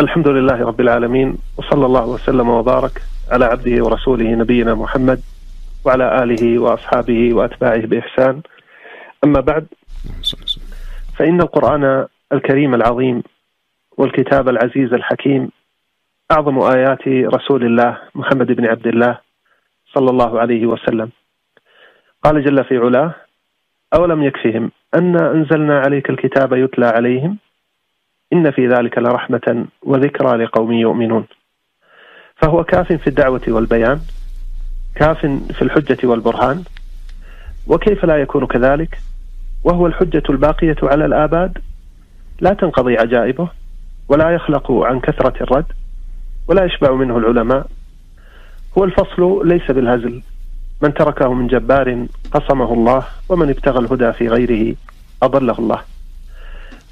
الحمد لله رب العالمين وصلى الله وسلم وبارك على عبده ورسوله نبينا محمد وعلى آله وأصحابه وأتباعه بإحسان. أما بعد فإن القرآن الكريم العظيم والكتاب العزيز الحكيم أعظم آيات رسول الله محمد بن عبد الله صلى الله عليه وسلم. قال جل في علاه: أولم يكفهم انا أنزلنا عليك الكتاب يتلى عليهم إن في ذلك لرحمة وذكرى لقوم يؤمنون. فهو كاف في الدعوة والبيان كاف في الحجة والبرهان وكيف لا يكون كذلك؟ وهو الحجة الباقية على الآباد لا تنقضي عجائبه ولا يخلق عن كثرة الرد ولا يشبع منه العلماء. هو الفصل ليس بالهزل. من تركه من جبار قصمه الله ومن ابتغى الهدى في غيره أضله الله.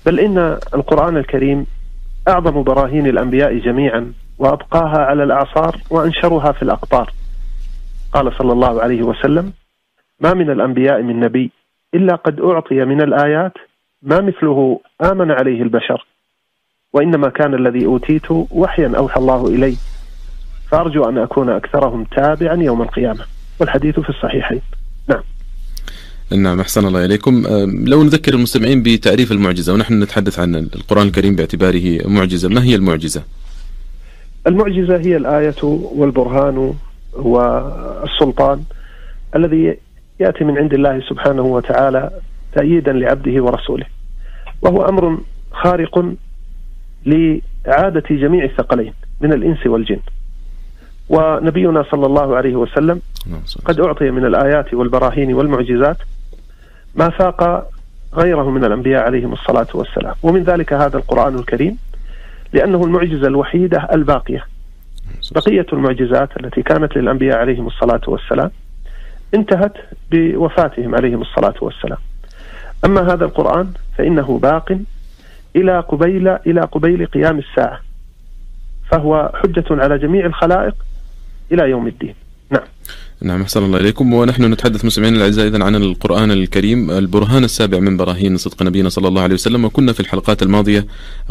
بل إن القرآن الكريم أعظم براهين الأنبياء جميعا وأبقاها على الأعصار وأنشرها في الأقطار. قال صلى الله عليه وسلم ما من الأنبياء من نبي إلا قد أعطي من الآيات ما مثله آمن عليه البشر وإنما كان الذي أوتيت وحيا أوحى الله إلي فأرجو أن أكون أكثرهم تابعا يوم القيامة. والحديث في الصحيحين. نعم. نعم أحسن الله إليكم. لو نذكر المستمعين بتعريف المعجزة ونحن نتحدث عن القرآن الكريم باعتباره معجزة ما هي المعجزة؟ المعجزة هي الآية والبرهان والسلطان الذي يأتي من عند الله سبحانه وتعالى تأييدا لعبده ورسوله وهو أمر خارق لعادة جميع الثقلين من الإنس والجن. ونبينا صلى الله عليه وسلم. قد أعطي من الآيات والبراهين والمعجزات ما فاق غيره من الأنبياء عليهم الصلاة والسلام، ومن ذلك هذا القرآن الكريم لأنه المعجزة الوحيدة الباقية. بقية المعجزات التي كانت للأنبياء عليهم الصلاة والسلام انتهت بوفاتهم عليهم الصلاة والسلام. أما هذا القرآن فإنه باق إلى قبيل إلى قبيل قيام الساعة. فهو حجة على جميع الخلائق إلى يوم الدين. نعم. نعم أحسن الله إليكم. ونحن نتحدث مستمعينا الأعزاء إذا عن القرآن الكريم البرهان السابع من براهين صدق نبينا صلى الله عليه وسلم. وكنا في الحلقات الماضية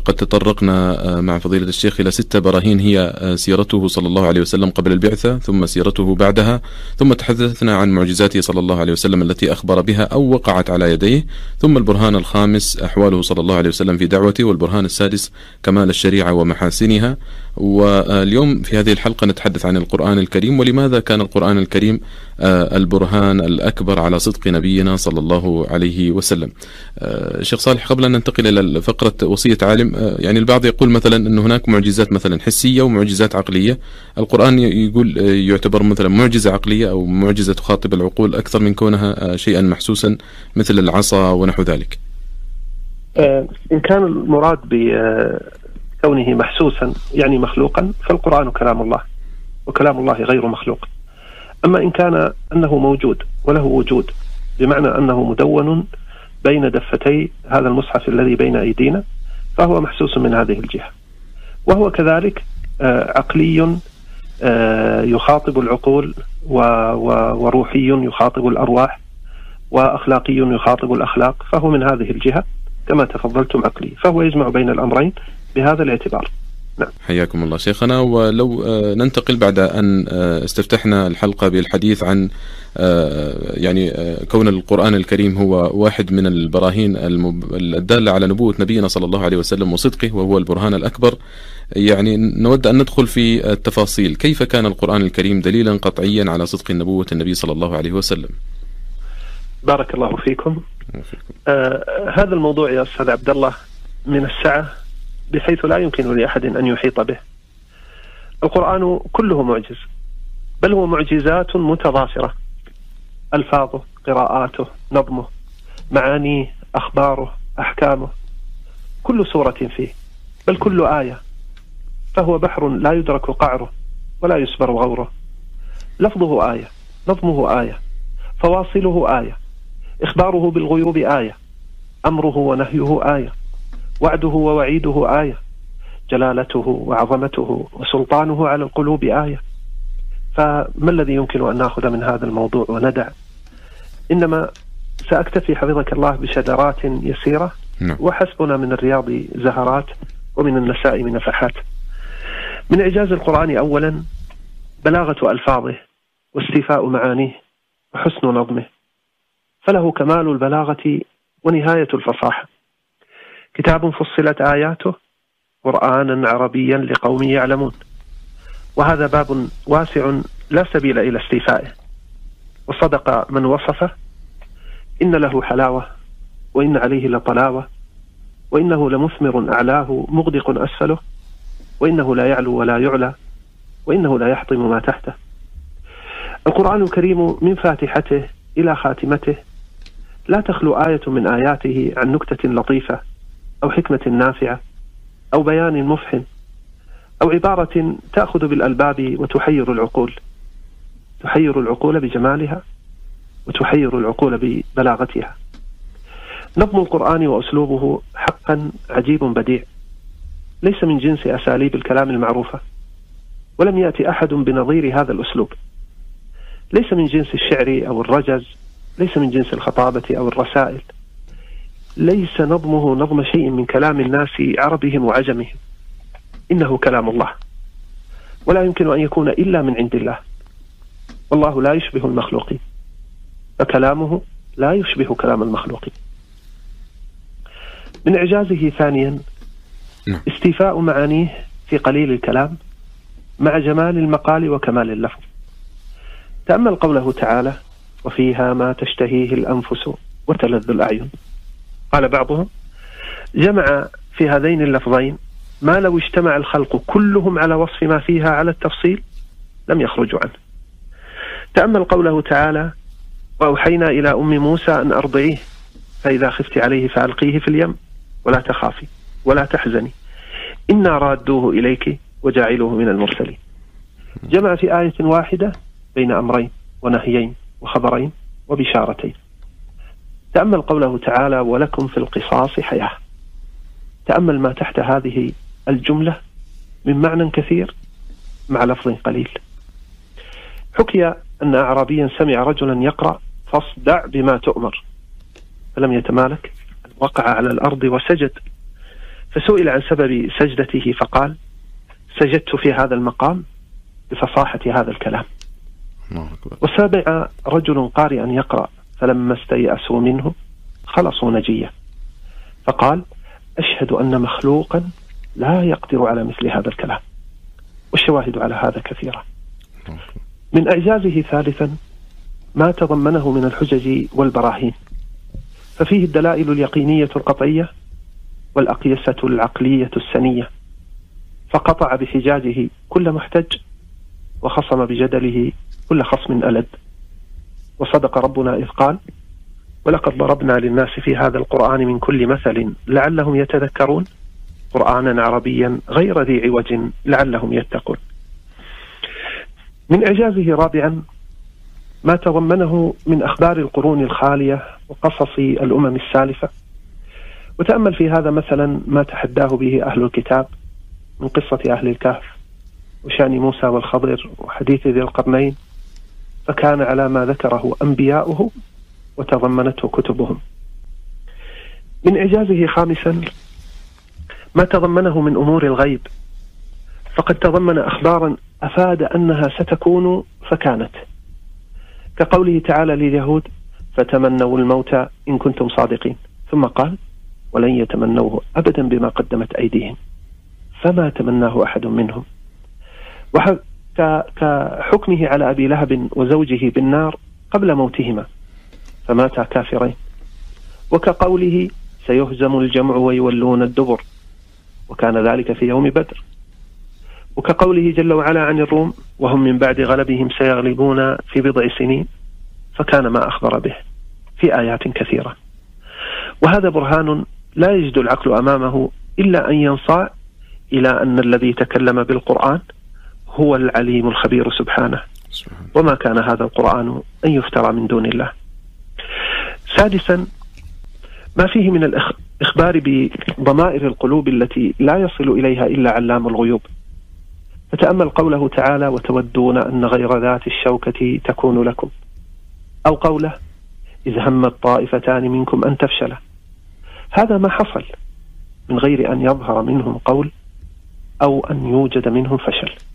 قد تطرقنا آه، مع فضيلة الشيخ إلى ستة براهين هي آه، سيرته صلى الله عليه وسلم قبل البعثة ثم سيرته بعدها ثم تحدثنا عن معجزاته صلى الله عليه وسلم التي أخبر بها أو وقعت على يديه ثم البرهان الخامس أحواله صلى الله عليه وسلم في دعوته والبرهان السادس كمال الشريعة ومحاسنها. واليوم في هذه الحلقة نتحدث عن القرآن الكريم ولماذا كان القرآن الكريم آه، البرهان الأكبر على صدق نبينا صلى الله عليه وسلم. آه، شيخ صالح قبل أن ننتقل إلى فقرة وصية عالم آه، يعني البعض يقول مثلا أن هناك معجزات مثلا حسية ومعجزات عقلية. القرآن يقول يعتبر مثلا معجزة عقلية أو معجزة تخاطب العقول أكثر من كونها شيئا محسوسا مثل العصا ونحو ذلك. إن كان المراد كونه محسوسا يعني مخلوقا فالقرآن كلام الله وكلام الله غير مخلوق. أما إن كان أنه موجود وله وجود بمعنى أنه مدون بين دفتي هذا المصحف الذي بين أيدينا فهو محسوس من هذه الجهة. وهو كذلك آه، عقلي آه، يخاطب العقول وروحي يخاطب الأرواح وأخلاقي يخاطب الأخلاق فهو من هذه الجهة كما تفضلتم عقلي. فهو يجمع بين الأمرين بهذا الاعتبار. نعم. حياكم الله. شيخنا ولو آه، ننتقل بعد أن آه، استفتحنا الحلقة بالحديث عن آه، يعني كون القرآن الكريم هو واحد من البراهين الدالة على نبوة نبينا صلى الله عليه وسلم وصدقه وهو البرهان الأكبر. يعني نود أن ندخل في التفاصيل. كيف كان القرآن الكريم دليلا قطعيا على صدق نبوة النبي صلى الله عليه وسلم؟ بارك الله فيكم. آه هذا الموضوع يا أستاذ عبد الله من السعه بحيث لا يمكن لأحد أن يحيط به. القرآن كله معجز بل هو معجزات متضافرة. ألفاظه قراءاته نظمه معانيه أخباره أحكامه. كل سورة فيه بل كل آية. فهو بحر لا يدرك قعره ولا يسبر غوره. لفظه آية نظمه آية فواصله آية إخباره بالغيوب آية أمره ونهيه آية. وعده ووعيده آية. جلالته وعظمته وسلطانه على القلوب آية. فما الذي يمكن أن نأخذ من هذا الموضوع وندع؟ إنما سأكتفي حفظك الله بشذرات يسيرة. نعم. وحسبنا من الرياض زهرات ومن النساء من نفحات من إعجاز القرآن أولا بلاغة ألفاظه واستيفاء معانيه وحسن نظمه. فله كمال البلاغة ونهاية الفصاحة. كتاب فصلت آياته قرآنا عربيا لقوم يعلمون. وهذا باب واسع لا سبيل إلى استيفائه. وصدق من وصفه إن له حلاوة وإن عليه لطلاوة وإنه لمثمر أعلاه مغدق أسفله وإنه لا يعلو ولا يعلى وإنه لا يحطم ما تحته. القرآن الكريم من فاتحته إلى خاتمته. لا تخلو آية من آياته عن نكتة لطيفة. أو حكمة نافعة أو بيان مفحم أو عبارة تأخذ بالألباب وتحير العقول. تحير العقول بجمالها وتحير العقول ببلاغتها. نظم القرآن وأسلوبه حقا عجيب بديع. ليس من جنس أساليب الكلام المعروفة ولم يأتي أحد بنظير هذا الأسلوب. ليس من جنس الشعر أو الرجز ليس من جنس الخطابة أو الرسائل. ليس نظمه نظم شيء من كلام الناس عربهم وعجمهم. إنه كلام الله. ولا يمكن أن يكون إلا من عند الله. والله لا يشبه المخلوقين. فكلامه لا يشبه كلام المخلوقين. من إعجازه ثانيا نعم. استيفاء معانيه في قليل الكلام مع جمال المقال وكمال اللفظ. تأمل قوله تعالى وفيها ما تشتهيه الأنفس وتلذ الأعين. قال بعضهم جمع في هذين اللفظين ما لو اجتمع الخلق كلهم على وصف ما فيها على التفصيل لم يخرجوا عنه. تأمل قوله تعالى وأوحينا إلى أم موسى أن أرضعيه فإذا خفت عليه فألقيه في اليم ولا تخافي ولا تحزني. إنا رادوه إليك وجاعلوه من المرسلين. جمع في آية واحدة بين أمرين ونهيين وخبرين وبشارتين. تأمل قوله تعالى ولكم في القصاص حياة. تأمل ما تحت هذه الجملة من معنى كثير مع لفظ قليل. حكي أن أعرابيا سمع رجلا يقرأ فاصدع بما تؤمر. فلم يتمالك. وقع على الأرض وسجد. فسئل عن سبب سجدته فقال سجدت في هذا المقام بفصاحة هذا الكلام. وسمع رجل قارئا يقرأ فلما استيأسوا منه خلصوا نجية. فقال أشهد أن مخلوقا لا يقدر على مثل هذا الكلام. والشواهد على هذا كثيرة من إعجازه ثالثا ما تضمنه من الحجج والبراهين. ففيه الدلائل اليقينية القطعية والأقيسة العقلية السنية. فقطع بحجاجه كل محتج وخصم بجدله كل خصم ألد. وصدق ربنا إذ قال ولقد ضربنا للناس في هذا القرآن من كل مثل لعلهم يتذكرون قرآنا عربيا غير ذي عوج لعلهم يتقون. من إعجازه رابعا ما تضمنه من أخبار القرون الخالية وقصص الأمم السالفة. وتأمل في هذا مثلا ما تحداه به أهل الكتاب من قصة أهل الكهف وشأن موسى والخضر وحديث ذي القرنين فكان على ما ذكره أنبياؤه وتضمنته كتبهم. من إعجازه خامسا ما تضمنه من أمور الغيب فقد تضمن أخبارا أفاد أنها ستكون فكانت. كقوله تعالى لليهود فتمنوا الموت إن كنتم صادقين. ثم قال ولن يتمنوه أبدا بما قدمت أيديهم. فما تمناه أحد منهم. كحكمه على أبي لهب وزوجه بالنار قبل موتهما فماتا كافرين. وكقوله سيهزم الجمع ويولون الدبر وكان ذلك في يوم بدر. وكقوله جل وعلا عن الروم وهم من بعد غلبهم سيغلبون في بضع سنين فكان ما أخبر به في آيات كثيرة. وهذا برهان لا يجد العقل أمامه إلا أن ينصاع إلى أن الذي تكلم بالقرآن هو العليم الخبير سبحانه. وما كان هذا القرآن أن يفترى من دون الله. سادسا ما فيه من الإخبار بضمائر القلوب التي لا يصل إليها إلا علام الغيوب. فتأمل قوله تعالى وتودون أن غير ذات الشوكة تكون لكم. أو قوله إذ همت طائفتان منكم أن تفشلا هذا ما حصل من غير أن يظهر منهم قول أو أن يوجد منهم فشل.